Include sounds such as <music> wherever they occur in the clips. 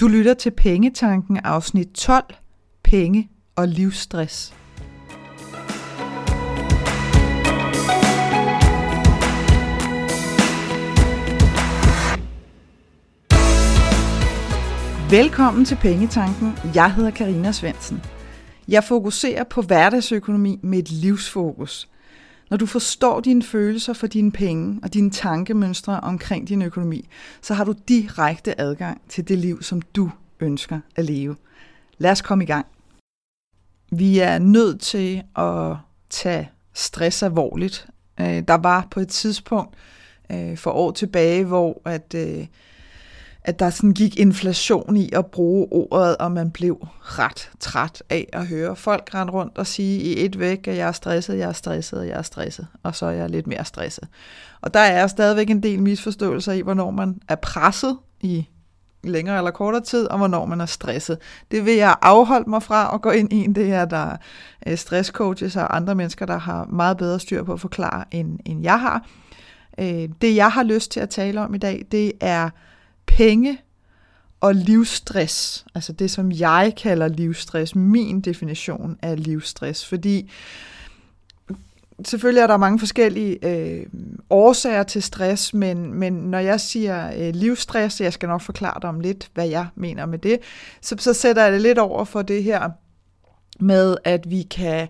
Du lytter til Pengetanken afsnit 12, Penge og livsstress. Velkommen til Pengetanken. Jeg hedder Karina Svensen. Jeg fokuserer på hverdagsøkonomi med et livsfokus. Når du forstår dine følelser for dine penge og dine tankemønstre omkring din økonomi, så har du direkte adgang til det liv, som du ønsker at leve. Lad os komme i gang. Vi er nødt til at tage stress alvorligt. Øh, der var på et tidspunkt øh, for år tilbage, hvor at øh, at der sådan gik inflation i at bruge ordet, og man blev ret træt af at høre folk rende rundt og sige i et væk, at jeg er stresset, jeg er stresset, jeg er stresset, og så er jeg lidt mere stresset. Og der er stadigvæk en del misforståelser i, hvornår man er presset i længere eller kortere tid, og hvornår man er stresset. Det vil jeg afholde mig fra at gå ind i. Det er der øh, stresscoaches og andre mennesker, der har meget bedre styr på at forklare, end, end jeg har. Øh, det jeg har lyst til at tale om i dag, det er penge og livsstress, altså det, som jeg kalder livsstress, min definition af livsstress, fordi selvfølgelig er der mange forskellige øh, årsager til stress, men, men når jeg siger øh, livsstress, jeg skal nok forklare dig om lidt, hvad jeg mener med det, så, så sætter jeg det lidt over for det her med, at vi kan,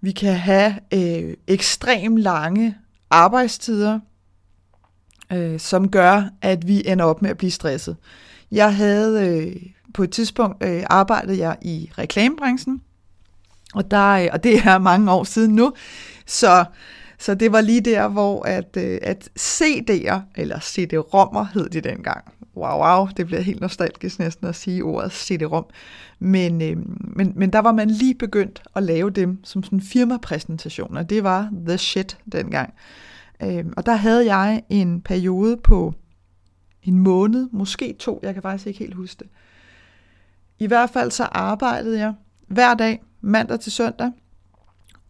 vi kan have øh, ekstrem lange arbejdstider, øh, som gør, at vi ender op med at blive stresset. Jeg havde øh, på et tidspunkt øh, arbejdet jeg i reklamebranchen, og, der, øh, og det er <laughs> mange år siden nu, så, så det var lige der, hvor at, øh, at CD'er, eller CD-rommer hed det dengang, wow, wow, det bliver helt nostalgisk næsten at sige ordet CD-rom. Men, øh, men, men der var man lige begyndt at lave dem som sådan firmapræsentationer. Det var the shit dengang. Øh, og der havde jeg en periode på en måned, måske to, jeg kan faktisk ikke helt huske det. I hvert fald så arbejdede jeg hver dag, mandag til søndag,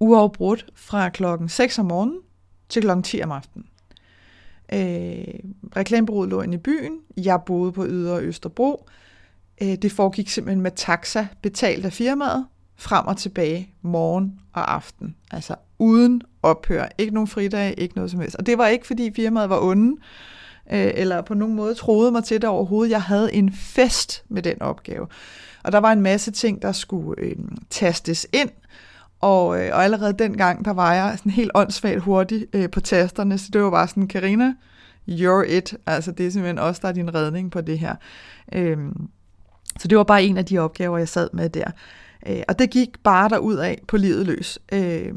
uafbrudt fra klokken 6 om morgenen til klokken 10 om aftenen. Øh, reklamebureauet lå inde i byen. Jeg boede på Ydre Østerbro. Øh, det foregik simpelthen med taxa, betalt af firmaet, frem og tilbage morgen og aften. Altså uden ophør. Ikke nogen fridag, ikke noget som helst. Og det var ikke, fordi firmaet var onde, øh, eller på nogen måde troede mig til det overhovedet. Jeg havde en fest med den opgave. Og der var en masse ting, der skulle øh, tastes ind, og, øh, og allerede dengang, der var jeg sådan helt åndssvagt hurtig øh, på tasterne, så det var bare sådan, Karina, you're it. Altså det er simpelthen også der er din redning på det her. Øh, så det var bare en af de opgaver, jeg sad med der. Øh, og det gik bare derud af på livet løs. Øh,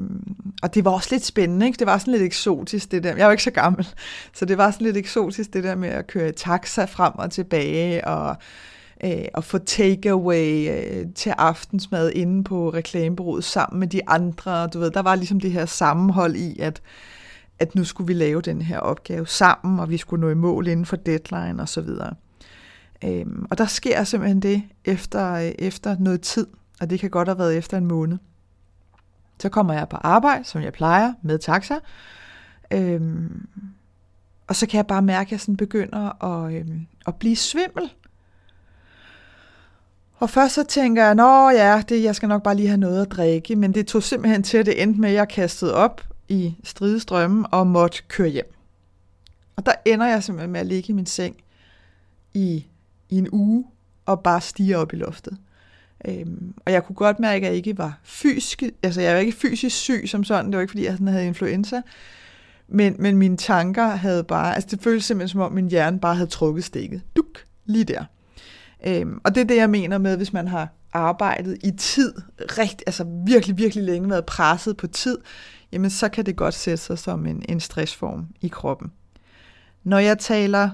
og det var også lidt spændende, ikke? Det var sådan lidt eksotisk, det der. Jeg var ikke så gammel, <laughs> så det var sådan lidt eksotisk, det der med at køre taxa frem og tilbage, og, øh, og få takeaway øh, til aftensmad inde på reklamebureauet sammen med de andre. Du ved, der var ligesom det her sammenhold i, at at nu skulle vi lave den her opgave sammen, og vi skulle nå i mål inden for deadline og så videre. Øhm, og der sker simpelthen det efter, øh, efter noget tid, og det kan godt have været efter en måned. Så kommer jeg på arbejde, som jeg plejer, med taxa. Øhm, og så kan jeg bare mærke, at jeg sådan begynder at, øhm, at blive svimmel. Og først så tænker jeg, nå ja, det, jeg skal nok bare lige have noget at drikke, men det tog simpelthen til, at det endte med, at jeg kastede op i stridestrømmen og måtte køre hjem. Og der ender jeg simpelthen med at ligge i min seng i, i en uge og bare stige op i loftet. Øhm, og jeg kunne godt mærke, at jeg ikke var fysisk, altså jeg var ikke fysisk syg som sådan, det var ikke fordi, jeg sådan havde influenza, men, men mine tanker havde bare, altså det føltes simpelthen som om min hjerne bare havde trukket stikket. Duk, lige der. Øhm, og det er det, jeg mener med, hvis man har arbejdet i tid, rigt, altså virkelig, virkelig længe været presset på tid, jamen så kan det godt sætte sig som en, en stressform i kroppen. Når jeg taler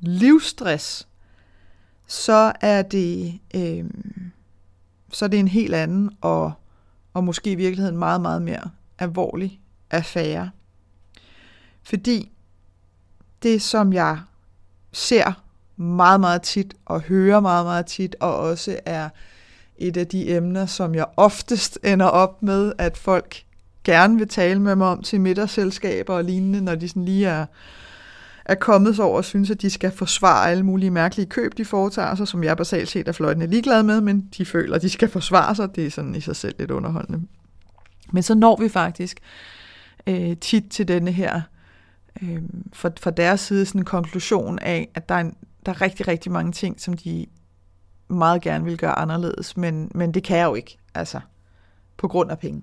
livsstress, så er det øhm, så er det en helt anden og, og måske i virkeligheden meget, meget mere alvorlig affære. Fordi det, som jeg ser meget, meget tit og hører meget, meget tit, og også er et af de emner, som jeg oftest ender op med, at folk gerne vil tale med mig om til middagsselskaber og lignende, når de sådan lige er, er kommet sig over og synes, at de skal forsvare alle mulige mærkelige køb, de foretager sig, som jeg basalt set er fløjtende ligeglad med, men de føler, at de skal forsvare sig. Det er sådan i sig selv lidt underholdende. Men så når vi faktisk øh, tit til denne her, øh, fra, fra deres side, sådan en konklusion af, at der er, en, der er rigtig, rigtig mange ting, som de meget gerne vil gøre anderledes, men, men det kan jeg jo ikke, altså, på grund af penge.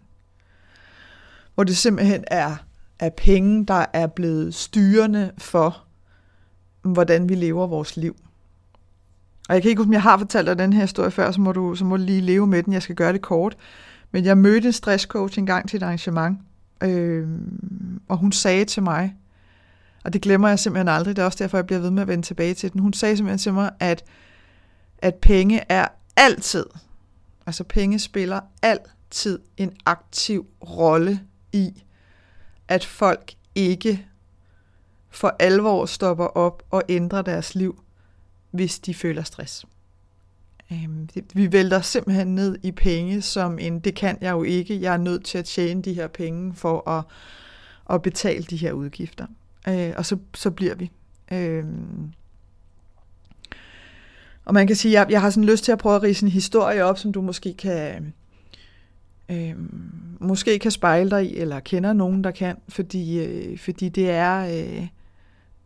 Hvor det simpelthen er, er penge, der er blevet styrende for, hvordan vi lever vores liv. Og jeg kan ikke huske, om jeg har fortalt dig den her historie før, så må, du, så må du lige leve med den. Jeg skal gøre det kort. Men jeg mødte en stresscoach en gang til et arrangement, øh, og hun sagde til mig, og det glemmer jeg simpelthen aldrig, det er også derfor, jeg bliver ved med at vende tilbage til den. Hun sagde simpelthen til mig, at, at penge er altid, altså penge spiller altid en aktiv rolle i, at folk ikke for alvor stopper op og ændrer deres liv, hvis de føler stress. Øhm, vi vælter simpelthen ned i penge som en, det kan jeg jo ikke, jeg er nødt til at tjene de her penge for at, at betale de her udgifter. Øh, og så, så bliver vi. Øh, og man kan sige, jeg, jeg har sådan lyst til at prøve at rise en historie op, som du måske kan, øh, måske kan spejle dig i, eller kender nogen, der kan, fordi, øh, fordi det er, øh,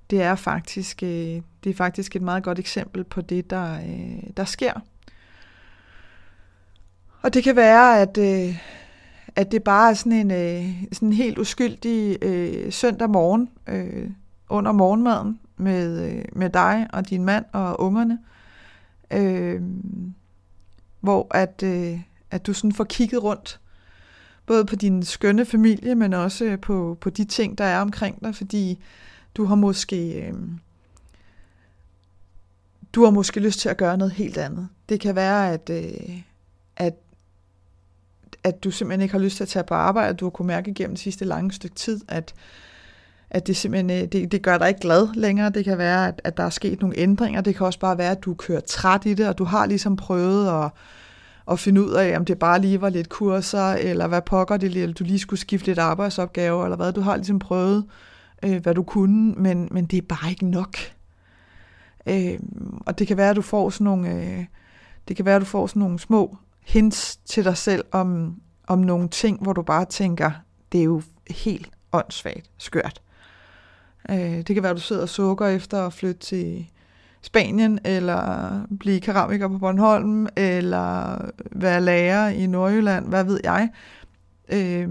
det er faktisk, øh, det er faktisk et meget godt eksempel på det, der, øh, der sker. Og det kan være, at, øh, at det bare er sådan en øh, sådan en helt uskyldig øh, søndag morgen øh, under morgenmaden med, øh, med dig og din mand og ungerne, øh, hvor at, øh, at du sådan får kigget rundt, både på din skønne familie, men også øh, på, på de ting, der er omkring dig, fordi du har måske... Øh, du har måske lyst til at gøre noget helt andet. Det kan være, at, øh, at at du simpelthen ikke har lyst til at tage på arbejde, at du har kunnet mærke igennem det sidste lange stykke tid, at, at det simpelthen øh, det, det gør dig ikke glad længere. Det kan være, at, at der er sket nogle ændringer. Det kan også bare være, at du kører træt i det, og du har ligesom prøvet at, at finde ud af, om det bare lige var lidt kurser, eller hvad pokker det, eller du lige skulle skifte lidt arbejdsopgave, eller hvad. Du har ligesom prøvet, øh, hvad du kunne, men, men det er bare ikke nok. Øh, og det kan være, at du får sådan nogle... Øh, det kan være, at du får sådan nogle små hints til dig selv om, om nogle ting, hvor du bare tænker, det er jo helt åndssvagt skørt. Øh, det kan være, at du sidder og sukker efter at flytte til Spanien, eller blive keramiker på Bornholm, eller være lærer i Nordjylland, hvad ved jeg. Øh,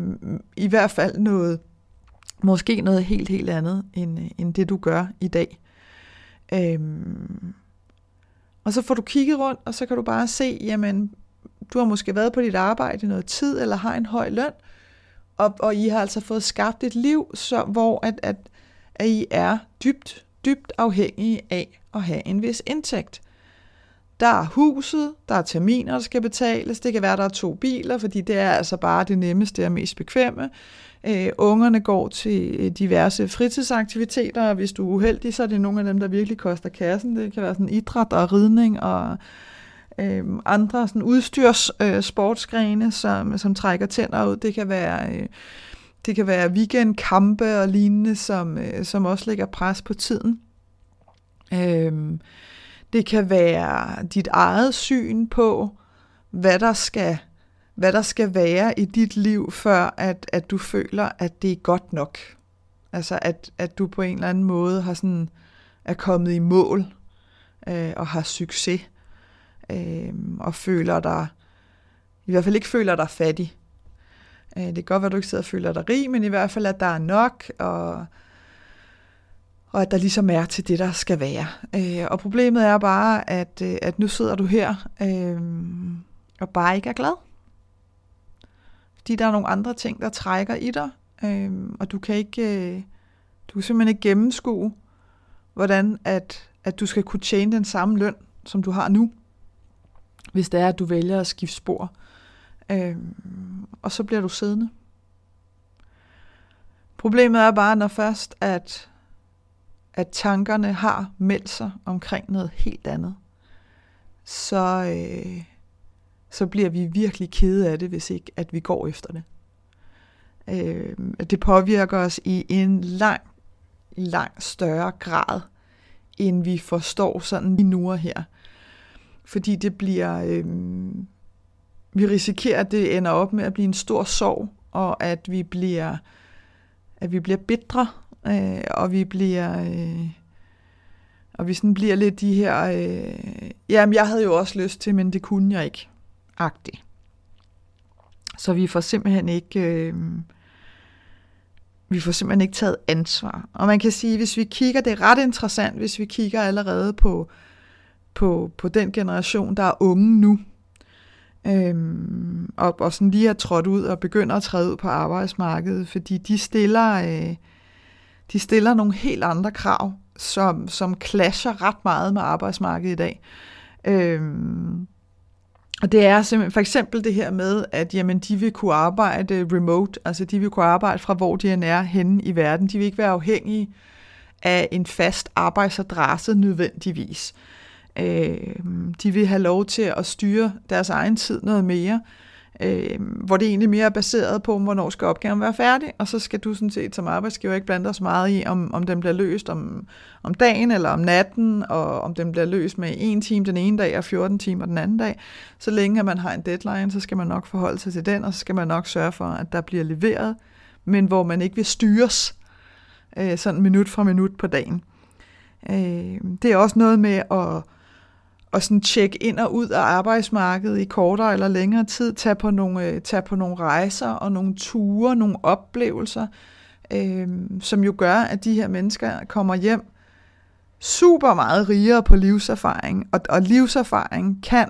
I hvert fald noget, måske noget helt, helt andet, end, end det du gør i dag. Øh, og så får du kigget rundt, og så kan du bare se, jamen, du har måske været på dit arbejde i noget tid, eller har en høj løn, og, og I har altså fået skabt et liv, så, hvor at, at, at I er dybt, dybt afhængige af at have en vis indtægt. Der er huset, der er terminer, der skal betales, det kan være, der er to biler, fordi det er altså bare det nemmeste og mest bekvemme. Øh, ungerne går til øh, diverse fritidsaktiviteter, og hvis du er uheldig, så er det nogle af dem, der virkelig koster kassen. Det kan være sådan idræt og ridning og øh, andre sådan udstyrs øh, sportsgrene, som, som trækker tænder ud. Det kan være, øh, det kan være weekendkampe og lignende, som, øh, som også lægger pres på tiden. Øhm, det kan være dit eget syn på, hvad der skal, hvad der skal være i dit liv, før at, at du føler, at det er godt nok. Altså at, at du på en eller anden måde har sådan, er kommet i mål øh, og har succes øh, og føler dig, i hvert fald ikke føler dig fattig. Øh, det kan godt være, at du ikke sidder og føler dig rig, men i hvert fald, at der er nok, og, og at der ligesom er til det, der skal være. Øh, og problemet er bare, at, øh, at nu sidder du her øh, og bare ikke er glad. Fordi der er nogle andre ting, der trækker i dig, øh, og du kan ikke, øh, du kan simpelthen ikke gennemskue, hvordan at, at du skal kunne tjene den samme løn, som du har nu hvis det er, at du vælger at skifte spor. Øh, og så bliver du siddende. Problemet er bare, når først, at, at tankerne har meldt sig omkring noget helt andet, så, øh, så bliver vi virkelig kede af det, hvis ikke at vi går efter det. Øh, det påvirker os i en lang, lang større grad, end vi forstår sådan lige nu og her. Fordi det bliver, øh, vi risikerer, at det ender op med at blive en stor sorg, og at vi bliver, at vi bliver bitre, øh, og vi bliver, øh, og vi sådan bliver lidt de her, øh, jamen jeg havde jo også lyst til, men det kunne jeg ikke, agtigt. Så vi får simpelthen ikke, øh, vi får simpelthen ikke taget ansvar. Og man kan sige, hvis vi kigger, det er ret interessant, hvis vi kigger allerede på, på, på den generation, der er unge nu, øhm, og, og sådan lige er trådt ud og begynder at træde ud på arbejdsmarkedet, fordi de stiller, øh, de stiller nogle helt andre krav, som, som clasher ret meget med arbejdsmarkedet i dag. Øhm, og det er simpelthen for eksempel det her med, at jamen, de vil kunne arbejde remote, altså de vil kunne arbejde fra hvor de er henne i verden. De vil ikke være afhængige af en fast arbejdsadresse nødvendigvis. Øh, de vil have lov til at styre deres egen tid noget mere øh, øh, hvor det egentlig mere er baseret på, hvornår skal opgaven være færdig, og så skal du sådan set som arbejdsgiver ikke blande dig så meget i, om, om den bliver løst om, om dagen eller om natten, og om den bliver løst med en time den ene dag og 14 timer den anden dag. Så længe at man har en deadline, så skal man nok forholde sig til den, og så skal man nok sørge for, at der bliver leveret, men hvor man ikke vil styres øh, sådan minut fra minut på dagen. Øh, det er også noget med at og sådan tjekke ind og ud af arbejdsmarkedet i kortere eller længere tid, tage på nogle, øh, tage på nogle rejser og nogle ture, nogle oplevelser, øh, som jo gør, at de her mennesker kommer hjem super meget rigere på livserfaring, og, og livserfaring kan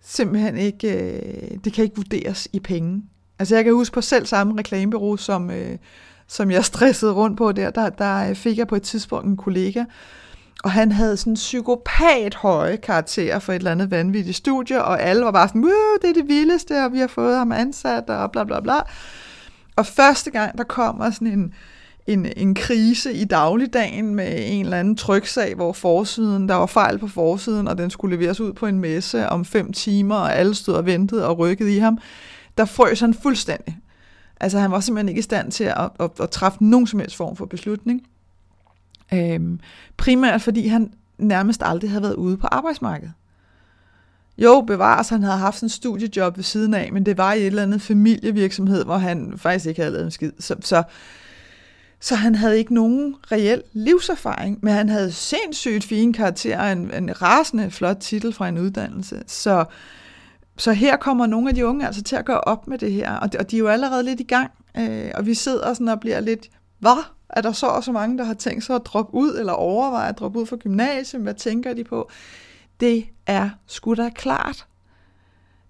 simpelthen ikke, øh, det kan ikke vurderes i penge. Altså jeg kan huske på selv samme reklamebureau, som, øh, som jeg <laughs> stressede rundt på der, der, der fik jeg på et tidspunkt en kollega, og han havde sådan psykopat høje karakterer for et eller andet vanvittigt studie, og alle var bare sådan, det er det vildeste, og vi har fået ham ansat, og bla bla bla. Og første gang, der kommer sådan en, en, en krise i dagligdagen med en eller anden tryksag, hvor forsiden, der var fejl på forsiden, og den skulle leveres ud på en messe om fem timer, og alle stod og ventede og rykkede i ham, der frøs han fuldstændig. Altså han var simpelthen ikke i stand til at, at, at træffe nogen som helst form for beslutning. Øhm, primært fordi han nærmest aldrig havde været ude på arbejdsmarkedet. Jo, bevares, han havde haft en studiejob ved siden af, men det var i et eller andet familievirksomhed, hvor han faktisk ikke havde lavet en skid. Så, så, så han havde ikke nogen reel livserfaring, men han havde sindssygt fine karakterer, en, en rasende flot titel fra en uddannelse. Så, så her kommer nogle af de unge altså til at gøre op med det her, og de, og de er jo allerede lidt i gang, øh, og vi sidder sådan og bliver lidt, hvad? Er der så også mange, der har tænkt sig at droppe ud, eller overveje at droppe ud fra gymnasiet? Hvad tænker de på? Det er sgu da klart.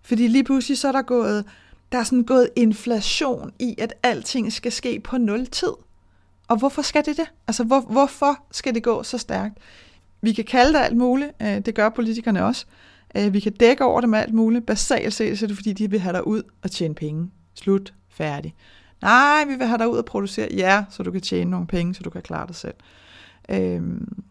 Fordi lige pludselig så er der gået, der er sådan gået inflation i, at alting skal ske på nul tid. Og hvorfor skal det det? Altså, hvor, hvorfor skal det gå så stærkt? Vi kan kalde det alt muligt, øh, det gør politikerne også. Øh, vi kan dække over det med alt muligt. Basalt set så er det, fordi de vil have dig ud og tjene penge. Slut. Færdig. Nej, vi vil have dig ud og producere. Ja, så du kan tjene nogle penge, så du kan klare dig selv. Øhm,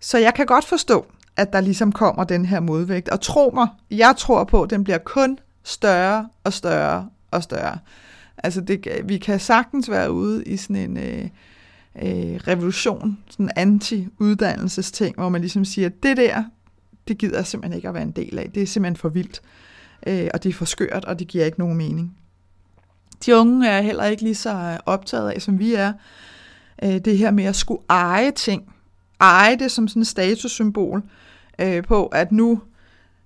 så jeg kan godt forstå, at der ligesom kommer den her modvægt. Og tro mig, jeg tror på, at den bliver kun større og større og større. Altså det, vi kan sagtens være ude i sådan en øh, øh, revolution, sådan en anti-uddannelsesting, hvor man ligesom siger, at det der, det gider jeg simpelthen ikke at være en del af. Det er simpelthen for vildt, øh, og det er for skørt, og det giver ikke nogen mening. De unge er heller ikke lige så øh, optaget af, som vi er, øh, det her med at skulle eje ting. Eje det som sådan et statussymbol øh, på, at nu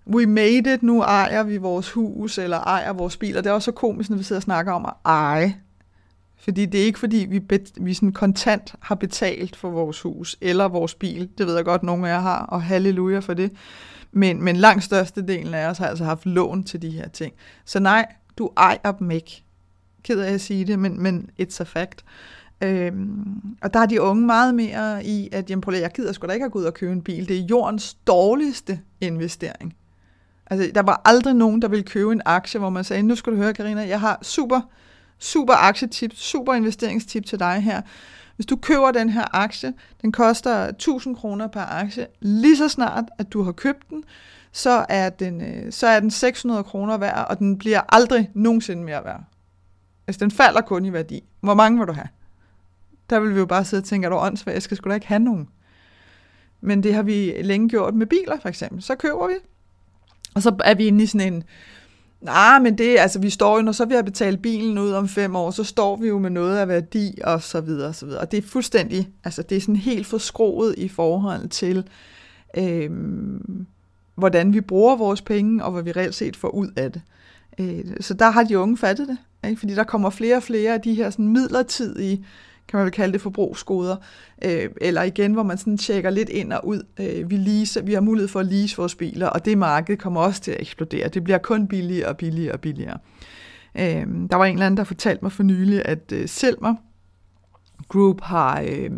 we made it, nu ejer vi vores hus, eller ejer vores bil, og det er også så komisk, når vi sidder og snakker om at eje. Fordi det er ikke fordi, vi, bet, vi sådan kontant har betalt for vores hus eller vores bil. Det ved jeg godt, nogle af jer har, og halleluja for det. Men, men langt størstedelen af os har altså haft lån til de her ting. Så nej, du ejer dem ikke ked af at sige det, men, men it's a fact. Øhm, og der er de unge meget mere i, at jamen, prøv, jeg gider sgu da ikke at gå ud og købe en bil. Det er jordens dårligste investering. Altså, der var aldrig nogen, der ville købe en aktie, hvor man sagde, nu skal du høre, Karina, jeg har super, super aktietip, super investeringstip til dig her. Hvis du køber den her aktie, den koster 1000 kroner per aktie, lige så snart, at du har købt den, så er den, øh, så er den 600 kroner værd, og den bliver aldrig nogensinde mere værd. Altså, den falder kun i værdi. Hvor mange vil du have? Der vil vi jo bare sidde og tænke, at du åndssvagt, jeg skal sgu da ikke have nogen. Men det har vi længe gjort med biler, for eksempel. Så køber vi. Og så er vi inde i sådan en, nej, men det, altså vi står jo, når så vi har betalt bilen ud om fem år, så står vi jo med noget af værdi, og så videre, og så videre. Og det er fuldstændig, altså det er sådan helt forskroet i forhold til, øhm, hvordan vi bruger vores penge, og hvad vi reelt set får ud af det. Øh, så der har de unge fattet det, ikke? fordi der kommer flere og flere af de her sådan midlertidige, kan man vel kalde det forbrugsgoder, øh, eller igen, hvor man sådan tjekker lidt ind og ud. Øh, vi, lease, vi har mulighed for at lease vores biler, og det marked kommer også til at eksplodere. Det bliver kun billigere og billigere og billigere. Øh, der var en eller anden, der fortalte mig for nylig, at øh, Selmer Group har... Øh,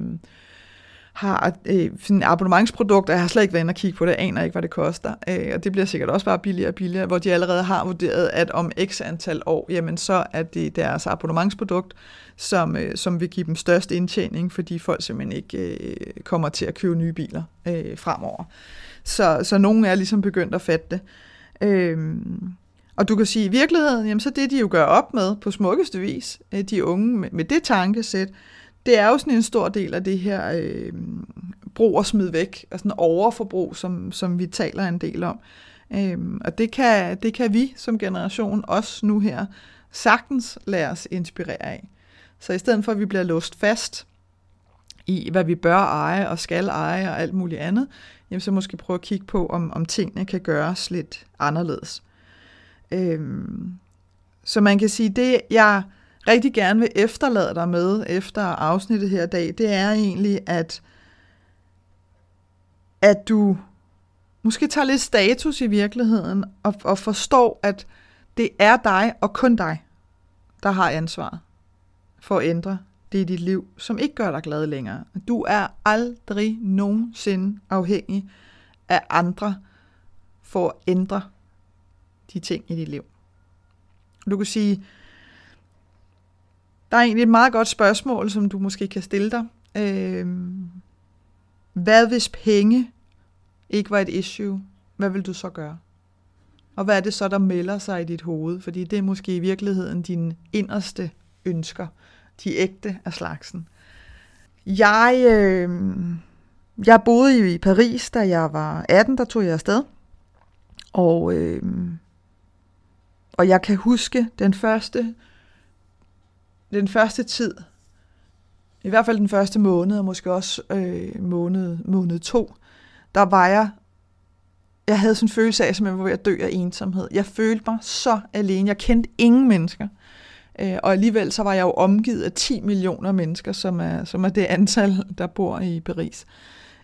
har øh, sådan et abonnementsprodukt, og jeg har slet ikke været inde og kigge på det, jeg aner ikke, hvad det koster. Øh, og det bliver sikkert også bare billigere og billigere, hvor de allerede har vurderet, at om x antal år, jamen så er det deres abonnementsprodukt, som, øh, som vil give dem størst indtjening, fordi folk simpelthen ikke øh, kommer til at købe nye biler øh, fremover. Så, så nogen er ligesom begyndt at fatte det. Øh, og du kan sige, at i virkeligheden, jamen, så det de jo gør op med på smukkeste vis, øh, de unge med, med det tankesæt, det er jo sådan en stor del af det her øh, brug og smid væk, og sådan overforbrug, som, som vi taler en del om. Øh, og det kan, det kan vi som generation også nu her sagtens lade os inspirere af. Så i stedet for, at vi bliver låst fast i, hvad vi bør eje og skal eje og alt muligt andet, jamen så måske prøve at kigge på, om, om tingene kan gøres lidt anderledes. Øhm, så man kan sige, det jeg rigtig gerne vil efterlade dig med efter afsnittet her i dag, det er egentlig, at, at du måske tager lidt status i virkeligheden og, og forstår, at det er dig og kun dig, der har ansvaret for at ændre det i dit liv, som ikke gør dig glad længere. Du er aldrig nogensinde afhængig af andre for at ændre de ting i dit liv. Du kan sige, der er egentlig et meget godt spørgsmål, som du måske kan stille dig. Øh, hvad hvis penge ikke var et issue? Hvad vil du så gøre? Og hvad er det så, der melder sig i dit hoved? Fordi det er måske i virkeligheden dine inderste ønsker. De ægte af slagsen. Jeg, øh, jeg boede i Paris, da jeg var 18, der tog jeg afsted. Og, øh, og jeg kan huske den første den første tid, i hvert fald den første måned, og måske også øh, måned, måned to, der var jeg, jeg havde sådan en følelse af, som jeg var ved at dø af ensomhed. Jeg følte mig så alene. Jeg kendte ingen mennesker. Øh, og alligevel så var jeg jo omgivet af 10 millioner mennesker, som er, som er det antal, der bor i Paris.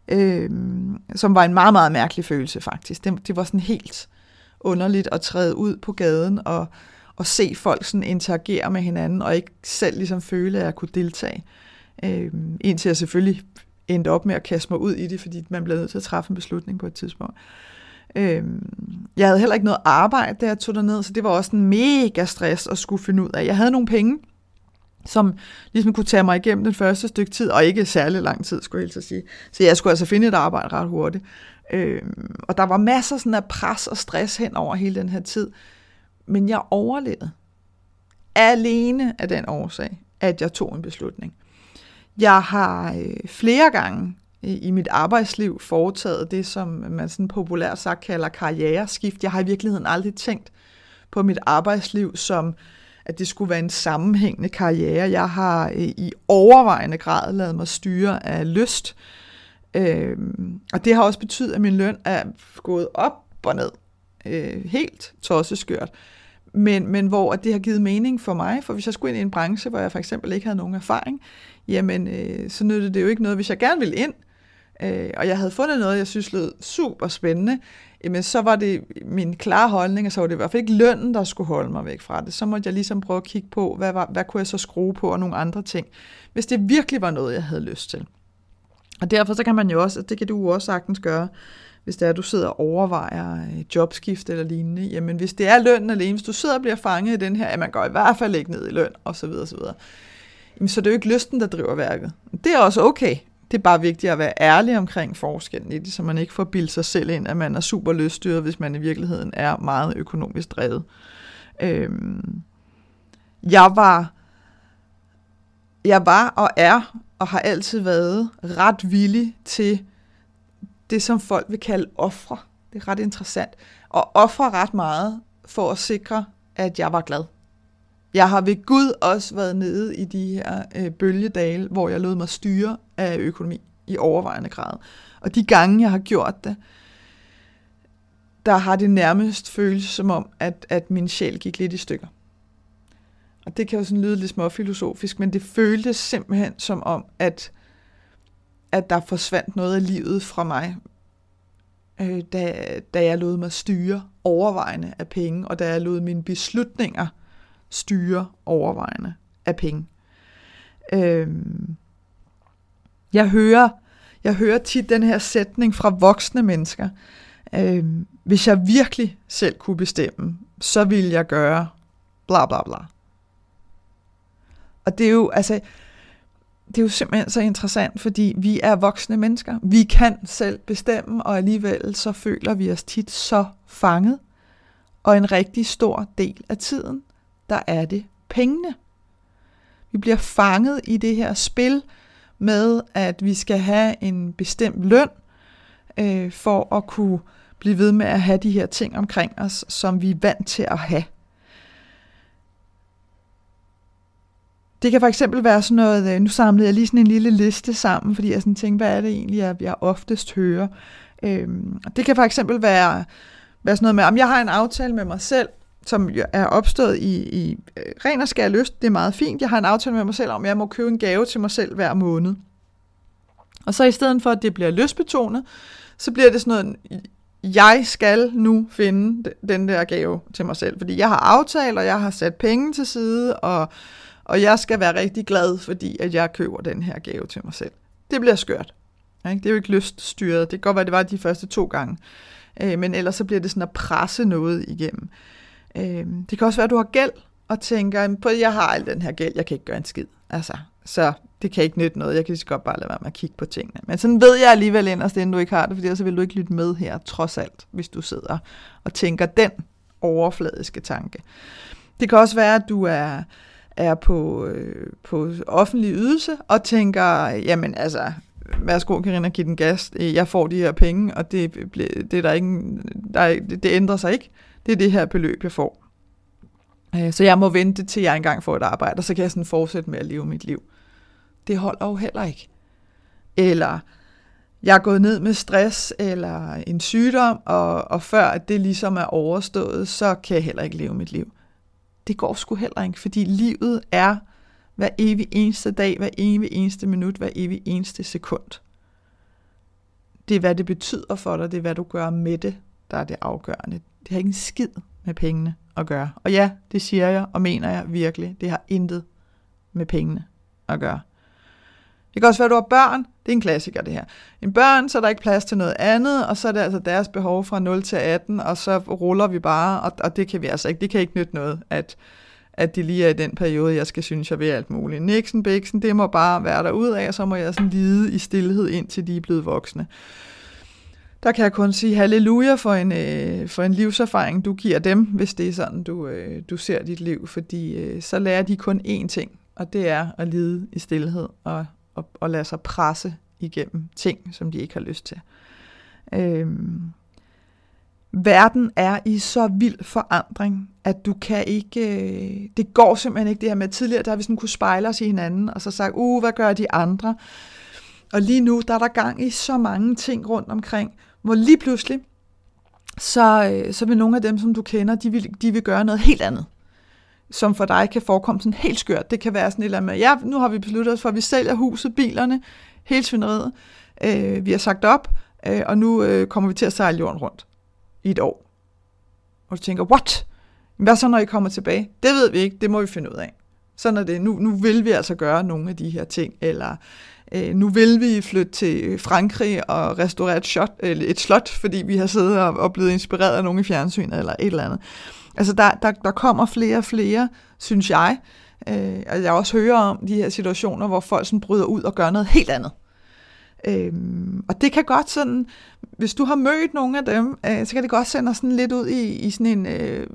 Øh, som var en meget, meget mærkelig følelse faktisk. Det, det var sådan helt underligt at træde ud på gaden og, at se folk sådan interagere med hinanden, og ikke selv ligesom føle, at jeg kunne deltage. Øh, indtil jeg selvfølgelig endte op med at kaste mig ud i det, fordi man blev nødt til at træffe en beslutning på et tidspunkt. Øh, jeg havde heller ikke noget arbejde, da jeg tog derned, så det var også en mega stress at skulle finde ud af. Jeg havde nogle penge, som ligesom kunne tage mig igennem den første stykke tid, og ikke særlig lang tid, skulle jeg helst sige. Så jeg skulle altså finde et arbejde ret hurtigt. Øh, og der var masser sådan af pres og stress hen over hele den her tid. Men jeg overlevede. Alene af den årsag, at jeg tog en beslutning. Jeg har øh, flere gange øh, i mit arbejdsliv foretaget det, som man sådan populært sagt kalder karriereskift. Jeg har i virkeligheden aldrig tænkt på mit arbejdsliv som, at det skulle være en sammenhængende karriere. Jeg har øh, i overvejende grad lavet mig styre af lyst. Øh, og det har også betydet, at min løn er gået op og ned. Øh, helt tosseskørt men, men hvor at det har givet mening for mig, for hvis jeg skulle ind i en branche, hvor jeg for eksempel ikke havde nogen erfaring, jamen øh, så nyttede det jo ikke noget, hvis jeg gerne ville ind, øh, og jeg havde fundet noget, jeg synes lød super spændende, jamen så var det min klare holdning, og så var det i hvert fald ikke lønnen, der skulle holde mig væk fra det. Så måtte jeg ligesom prøve at kigge på, hvad, var, hvad kunne jeg så skrue på, og nogle andre ting, hvis det virkelig var noget, jeg havde lyst til. Og derfor så kan man jo også, det kan du også sagtens gøre, hvis det er, at du sidder og overvejer øh, jobskift eller lignende, jamen hvis det er lønnen alene, hvis du sidder og bliver fanget i den her, at man går i hvert fald ikke ned i løn, og så videre, så videre, så det er jo ikke lysten, der driver værket. Det er også okay. Det er bare vigtigt at være ærlig omkring forskellen i det, så man ikke får bildt sig selv ind, at man er super lyststyret, hvis man i virkeligheden er meget økonomisk drevet. Øhm, jeg var jeg var og er og har altid været ret villig til det, som folk vil kalde ofre. Det er ret interessant. Og ofre ret meget for at sikre, at jeg var glad. Jeg har ved Gud også været nede i de her øh, bølgedale, hvor jeg lod mig styre af økonomi i overvejende grad. Og de gange, jeg har gjort det, der har det nærmest føles som om, at, at min sjæl gik lidt i stykker. Og det kan jo sådan lyde lidt småfilosofisk, men det føltes simpelthen som om, at, at der forsvandt noget af livet fra mig, øh, da, da jeg lod mig styre overvejende af penge, og da jeg lod mine beslutninger styre overvejende af penge. Øh, jeg hører, jeg hører tit den her sætning fra voksne mennesker. Øh, hvis jeg virkelig selv kunne bestemme, så ville jeg gøre bla bla bla. Og det er jo, altså, det er jo simpelthen så interessant, fordi vi er voksne mennesker. Vi kan selv bestemme, og alligevel så føler vi os tit så fanget. Og en rigtig stor del af tiden, der er det pengene. Vi bliver fanget i det her spil med, at vi skal have en bestemt løn øh, for at kunne blive ved med at have de her ting omkring os, som vi er vant til at have. Det kan for eksempel være sådan noget, øh, nu samlede jeg lige sådan en lille liste sammen, fordi jeg sådan tænkte, hvad er det egentlig, jeg, jeg oftest hører. Øhm, det kan for eksempel være, være sådan noget med, om jeg har en aftale med mig selv, som er opstået i, i øh, ren og skær lyst, det er meget fint. Jeg har en aftale med mig selv om, at jeg må købe en gave til mig selv hver måned. Og så i stedet for, at det bliver lystbetonet, så bliver det sådan noget, jeg skal nu finde den der gave til mig selv, fordi jeg har aftalt, og jeg har sat penge til side, og og jeg skal være rigtig glad, fordi at jeg køber den her gave til mig selv. Det bliver skørt. Ikke? Det er jo ikke lyststyret. Det kan godt være, det var de første to gange. Øh, men ellers så bliver det sådan at presse noget igennem. Øh, det kan også være, at du har gæld, og tænker, på jeg har al den her gæld, jeg kan ikke gøre en skid. Altså, så det kan ikke nytte noget. Jeg kan lige godt bare lade være med at kigge på tingene. Men sådan ved jeg alligevel inderst, inden du ikke har det, for så vil du ikke lytte med her, trods alt, hvis du sidder og tænker den overfladiske tanke. Det kan også være, at du er er på, øh, på offentlig ydelse og tænker, jamen altså, værsgo Karina, giv den gas, jeg får de her penge, og det, det, er der ikke, der er, det, det ændrer sig ikke. Det er det her beløb, jeg får. Øh, så jeg må vente til jeg engang får et arbejde, og så kan jeg sådan fortsætte med at leve mit liv. Det holder jo heller ikke. Eller jeg er gået ned med stress eller en sygdom, og, og før at det ligesom er overstået, så kan jeg heller ikke leve mit liv det går sgu heller ikke, fordi livet er hver evig eneste dag, hver evig eneste minut, hver evig eneste sekund. Det er, hvad det betyder for dig, det er, hvad du gør med det, der er det afgørende. Det har ikke en skid med pengene at gøre. Og ja, det siger jeg og mener jeg virkelig. Det har intet med pengene at gøre. Det kan også være, at du har børn. Det er en klassiker, det her. En børn, så er der ikke plads til noget andet, og så er det altså deres behov fra 0 til 18, og så ruller vi bare, og, og det kan vi altså ikke. Det kan ikke nytte noget, at, at de lige er i den periode, jeg skal synes, jeg vil alt muligt. Nixon, Bixen, det må bare være der ud af, og så må jeg sådan lide i stillhed, indtil de er blevet voksne. Der kan jeg kun sige halleluja for en, øh, for en livserfaring, du giver dem, hvis det er sådan, du, øh, du ser dit liv, fordi øh, så lærer de kun én ting, og det er at lide i stillhed og, og, og lade sig presse igennem ting, som de ikke har lyst til. Øhm, verden er i så vild forandring, at du kan ikke, øh, det går simpelthen ikke det her med, tidligere der har vi sådan kunne spejle os i hinanden, og så sagt, uh, hvad gør de andre? Og lige nu, der er der gang i så mange ting rundt omkring, hvor lige pludselig, så, øh, så vil nogle af dem, som du kender, de vil, de vil gøre noget helt andet som for dig kan forekomme sådan helt skørt. Det kan være sådan et eller andet med, ja, nu har vi besluttet os for, at vi sælger huset, bilerne, hele svineriet. Øh, vi har sagt op, øh, og nu øh, kommer vi til at sejle jorden rundt i et år. Og du tænker, what? Hvad så, når I kommer tilbage? Det ved vi ikke, det må vi finde ud af. Sådan er det. Nu, nu vil vi altså gøre nogle af de her ting, eller øh, nu vil vi flytte til Frankrig og restaurere et, shot, eller et slot, fordi vi har siddet og, og blevet inspireret af nogle i fjernsynet, eller et eller andet. Altså der, der, der kommer flere og flere, synes jeg, øh, og jeg også hører om de her situationer, hvor folk sådan bryder ud og gør noget helt andet. Øhm, og det kan godt sådan, hvis du har mødt nogle af dem, øh, så kan det godt sende os sådan lidt ud i, i sådan en øh,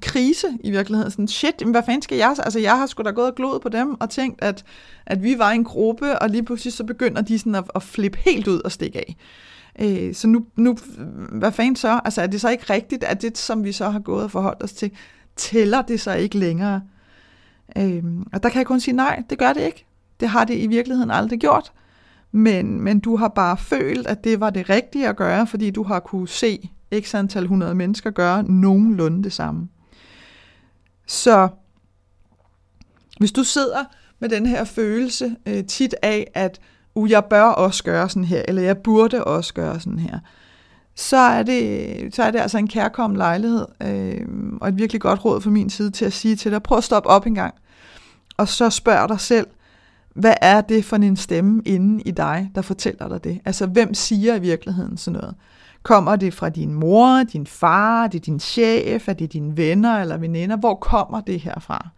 krise i virkeligheden. Sådan, shit, hvad fanden skal jeg? Altså, jeg har sgu da gået og gloet på dem og tænkt, at, at vi var en gruppe, og lige pludselig så begynder de sådan at, at flippe helt ud og stikke af. Øh, så nu, nu, hvad fanden så? Altså, er det så ikke rigtigt, at det, som vi så har gået og forholdt os til, tæller det så ikke længere? Øh, og der kan jeg kun sige, nej, det gør det ikke. Det har det i virkeligheden aldrig gjort. Men, men du har bare følt, at det var det rigtige at gøre, fordi du har kunne se x antal hundrede mennesker gøre nogenlunde det samme. Så hvis du sidder med den her følelse øh, tit af, at uh, jeg bør også gøre sådan her, eller jeg burde også gøre sådan her, så er det, så er det altså en kærkommen lejlighed, øh, og et virkelig godt råd fra min side til at sige til dig, prøv at stoppe op en gang, og så spørg dig selv, hvad er det for en stemme inde i dig, der fortæller dig det? Altså, hvem siger i virkeligheden sådan noget? Kommer det fra din mor, din far, det din chef, er det dine venner eller veninder? Hvor kommer det her fra?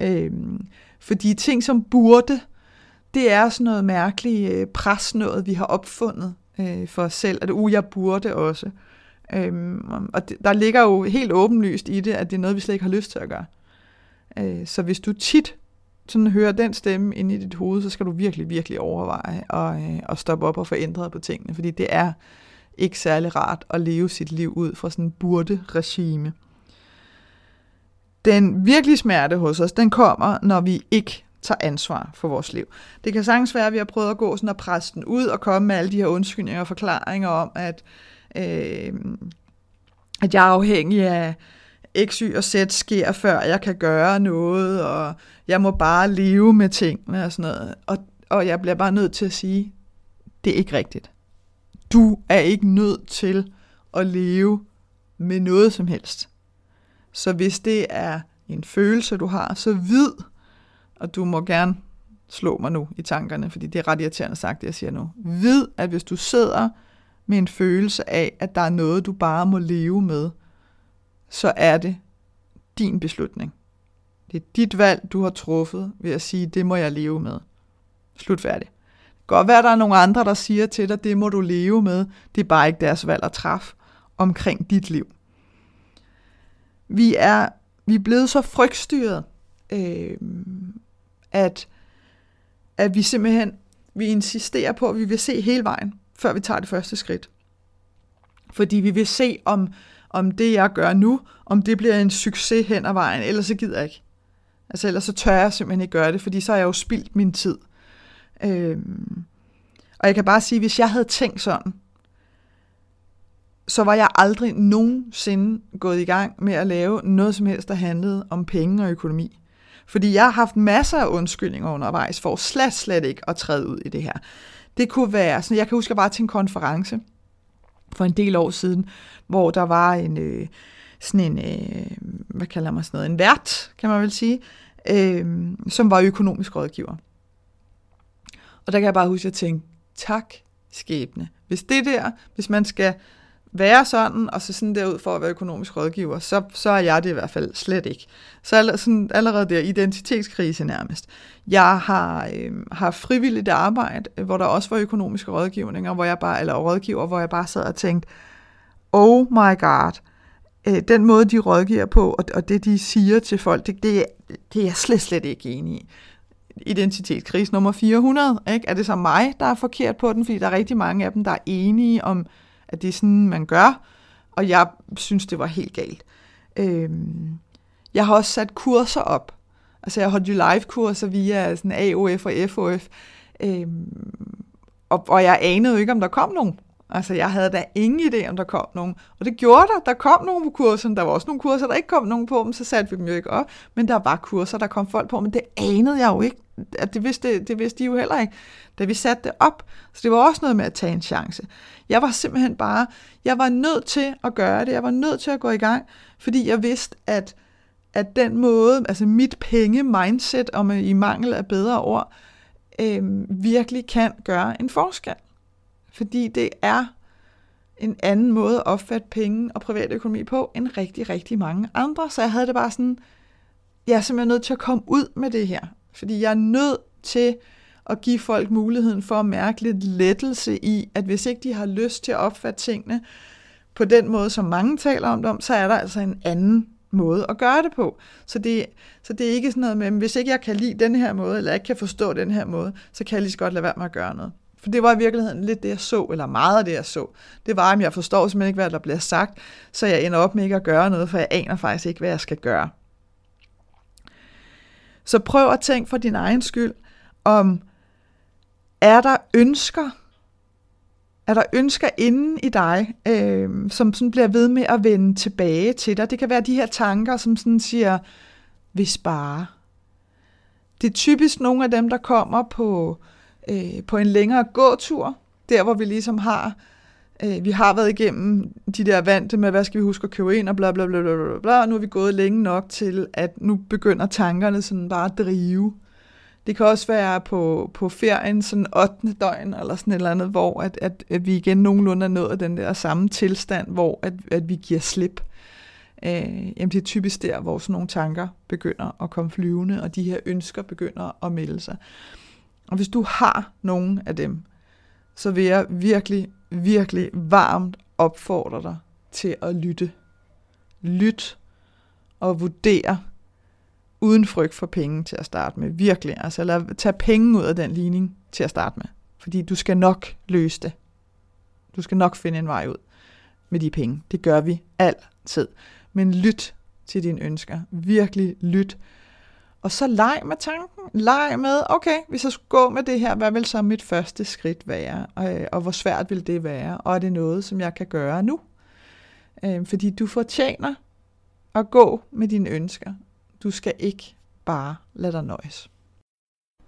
Øhm, fordi ting som burde, det er sådan noget mærkeligt øh, pres noget, vi har opfundet øh, for os selv, at uh, jeg burde også. Øhm, og det, der ligger jo helt åbenlyst i det, at det er noget, vi slet ikke har lyst til at gøre. Øh, så hvis du tit sådan hører den stemme ind i dit hoved, så skal du virkelig, virkelig overveje at, øh, at stoppe op og få ændret på tingene, fordi det er ikke særlig rart at leve sit liv ud fra sådan en burde-regime. Den virkelige smerte hos os, den kommer, når vi ikke tager ansvar for vores liv. Det kan sagtens være, at vi har prøvet at gå sådan og presse den ud og komme med alle de her undskyldninger og forklaringer om, at, øh, at jeg er afhængig af X, Y og Z sker, før jeg kan gøre noget, og jeg må bare leve med tingene og sådan noget. Og, og jeg bliver bare nødt til at sige, det er ikke rigtigt. Du er ikke nødt til at leve med noget som helst. Så hvis det er en følelse, du har, så vid, og du må gerne slå mig nu i tankerne, fordi det er ret irriterende sagt, det jeg siger nu. Vid, at hvis du sidder med en følelse af, at der er noget, du bare må leve med, så er det din beslutning. Det er dit valg, du har truffet ved at sige, det må jeg leve med. Slut færdig. Godt være, der er nogle andre, der siger til dig, det må du leve med. Det er bare ikke deres valg at træffe omkring dit liv. Vi er, vi er blevet så frygtstyret, øh, at, at vi simpelthen vi insisterer på, at vi vil se hele vejen, før vi tager det første skridt. Fordi vi vil se, om, om det, jeg gør nu, om det bliver en succes hen ad vejen, ellers så gider jeg ikke. Altså ellers så tør jeg simpelthen ikke gøre det, fordi så har jeg jo spildt min tid. Øhm, og jeg kan bare sige, hvis jeg havde tænkt sådan, så var jeg aldrig nogensinde gået i gang med at lave noget som helst, der handlede om penge og økonomi. Fordi jeg har haft masser af undskyldninger undervejs for slet, slet ikke at træde ud i det her. Det kunne være, sådan, jeg kan huske, at jeg var til en konference for en del år siden, hvor der var en, øh, sådan en, øh, hvad kalder man sådan noget, en vært, kan man vel sige, øh, som var økonomisk rådgiver. Og der kan jeg bare huske at tænke, tak skæbne. Hvis det der, hvis man skal være sådan, og så sådan derud for at være økonomisk rådgiver, så, så er jeg det i hvert fald slet ikke. Så all, sådan, allerede der, identitetskrise nærmest. Jeg har, øh, har frivilligt arbejde, øh, hvor der også var økonomiske rådgivninger, hvor jeg bare, eller rådgiver, hvor jeg bare sad og tænkte, oh my god, øh, den måde, de rådgiver på, og, og det, de siger til folk, det, det, det er jeg slet, slet ikke enig i. Identitetskrise nummer 400, ikke? er det så mig, der er forkert på den, fordi der er rigtig mange af dem, der er enige om, at det er sådan, man gør, og jeg synes, det var helt galt. Øhm, jeg har også sat kurser op. Altså, jeg har holdt jo live-kurser via sådan AOF og FOF, øhm, og, og jeg anede jo ikke, om der kom nogen. Altså, jeg havde da ingen idé, om der kom nogen. Og det gjorde der. Der kom nogen på kurserne. Der var også nogle kurser, der ikke kom nogen på dem, så satte vi dem jo ikke op. Men der var kurser, der kom folk på, men det anede jeg jo ikke. At det, vidste, det vidste de jo heller ikke, da vi satte det op. Så det var også noget med at tage en chance. Jeg var simpelthen bare, jeg var nødt til at gøre det. Jeg var nødt til at gå i gang, fordi jeg vidste, at, at den måde, altså mit penge-mindset, om øh, i mangel af bedre ord, øh, virkelig kan gøre en forskel. Fordi det er en anden måde at opfatte penge og privatøkonomi på, end rigtig, rigtig mange andre. Så jeg havde det bare sådan, jeg er simpelthen nødt til at komme ud med det her. Fordi jeg er nødt til at give folk muligheden for at mærke lidt lettelse i, at hvis ikke de har lyst til at opfatte tingene på den måde, som mange taler om dem, så er der altså en anden måde at gøre det på. Så det, så det er ikke sådan noget med, hvis ikke jeg kan lide den her måde, eller ikke kan forstå den her måde, så kan jeg lige så godt lade være med at gøre noget. For det var i virkeligheden lidt det, jeg så, eller meget af det, jeg så. Det var, at jeg forstår simpelthen ikke, hvad der bliver sagt, så jeg ender op med ikke at gøre noget, for jeg aner faktisk ikke, hvad jeg skal gøre. Så prøv at tænke for din egen skyld, om er der ønsker, er der ønsker inden i dig, øh, som sådan bliver ved med at vende tilbage til dig? Det kan være de her tanker, som sådan siger, hvis bare. Det er typisk nogle af dem, der kommer på, øh, Øh, på en længere gåtur, der hvor vi ligesom har, øh, vi har været igennem de der vante med, hvad skal vi huske at købe ind, og bla bla bla bla bla, bla og nu er vi gået længe nok til, at nu begynder tankerne sådan bare at drive. Det kan også være på, på ferien, sådan 8. døgn, eller sådan et eller andet, hvor at, at, at vi igen nogenlunde er nået den der samme tilstand, hvor at, at vi giver slip. Øh, jamen det er typisk der, hvor sådan nogle tanker begynder at komme flyvende, og de her ønsker begynder at melde sig. Og hvis du har nogen af dem, så vil jeg virkelig, virkelig varmt opfordre dig til at lytte. Lyt og vurdere uden frygt for penge til at starte med. Virkelig. Altså lad tage penge ud af den ligning til at starte med. Fordi du skal nok løse det. Du skal nok finde en vej ud med de penge. Det gør vi altid. Men lyt til dine ønsker. Virkelig lyt. Og så leg med tanken. Leg med, okay, hvis jeg skulle gå med det her, hvad vil så mit første skridt være? Og, øh, og hvor svært vil det være? Og er det noget, som jeg kan gøre nu? Øh, fordi du fortjener at gå med dine ønsker. Du skal ikke bare lade dig nøjes.